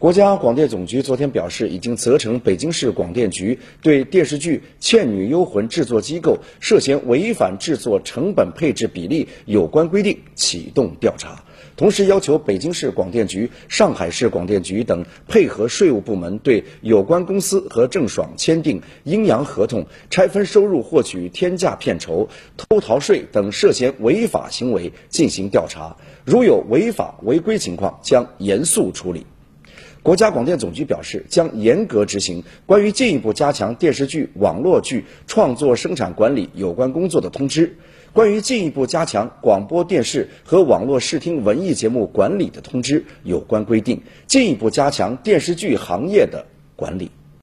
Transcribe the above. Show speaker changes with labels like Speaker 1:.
Speaker 1: 国家广电总局昨天表示，已经责成北京市广电局对电视剧《倩女幽魂》制作机构涉嫌违反制作成本配置比例有关规定启动调查，同时要求北京市广电局、上海市广电局等配合税务部门对有关公司和郑爽签订阴阳合同、拆分收入获取天价片酬、偷逃税等涉嫌违法行为进行调查，如有违法违规情况，将严肃处理。国家广电总局表示，将严格执行关于进一步加强电视剧、网络剧创作生产管理有关工作的通知，关于进一步加强广播电视和网络视听文艺节目管理的通知有关规定，进一步加强电视剧行业的管理。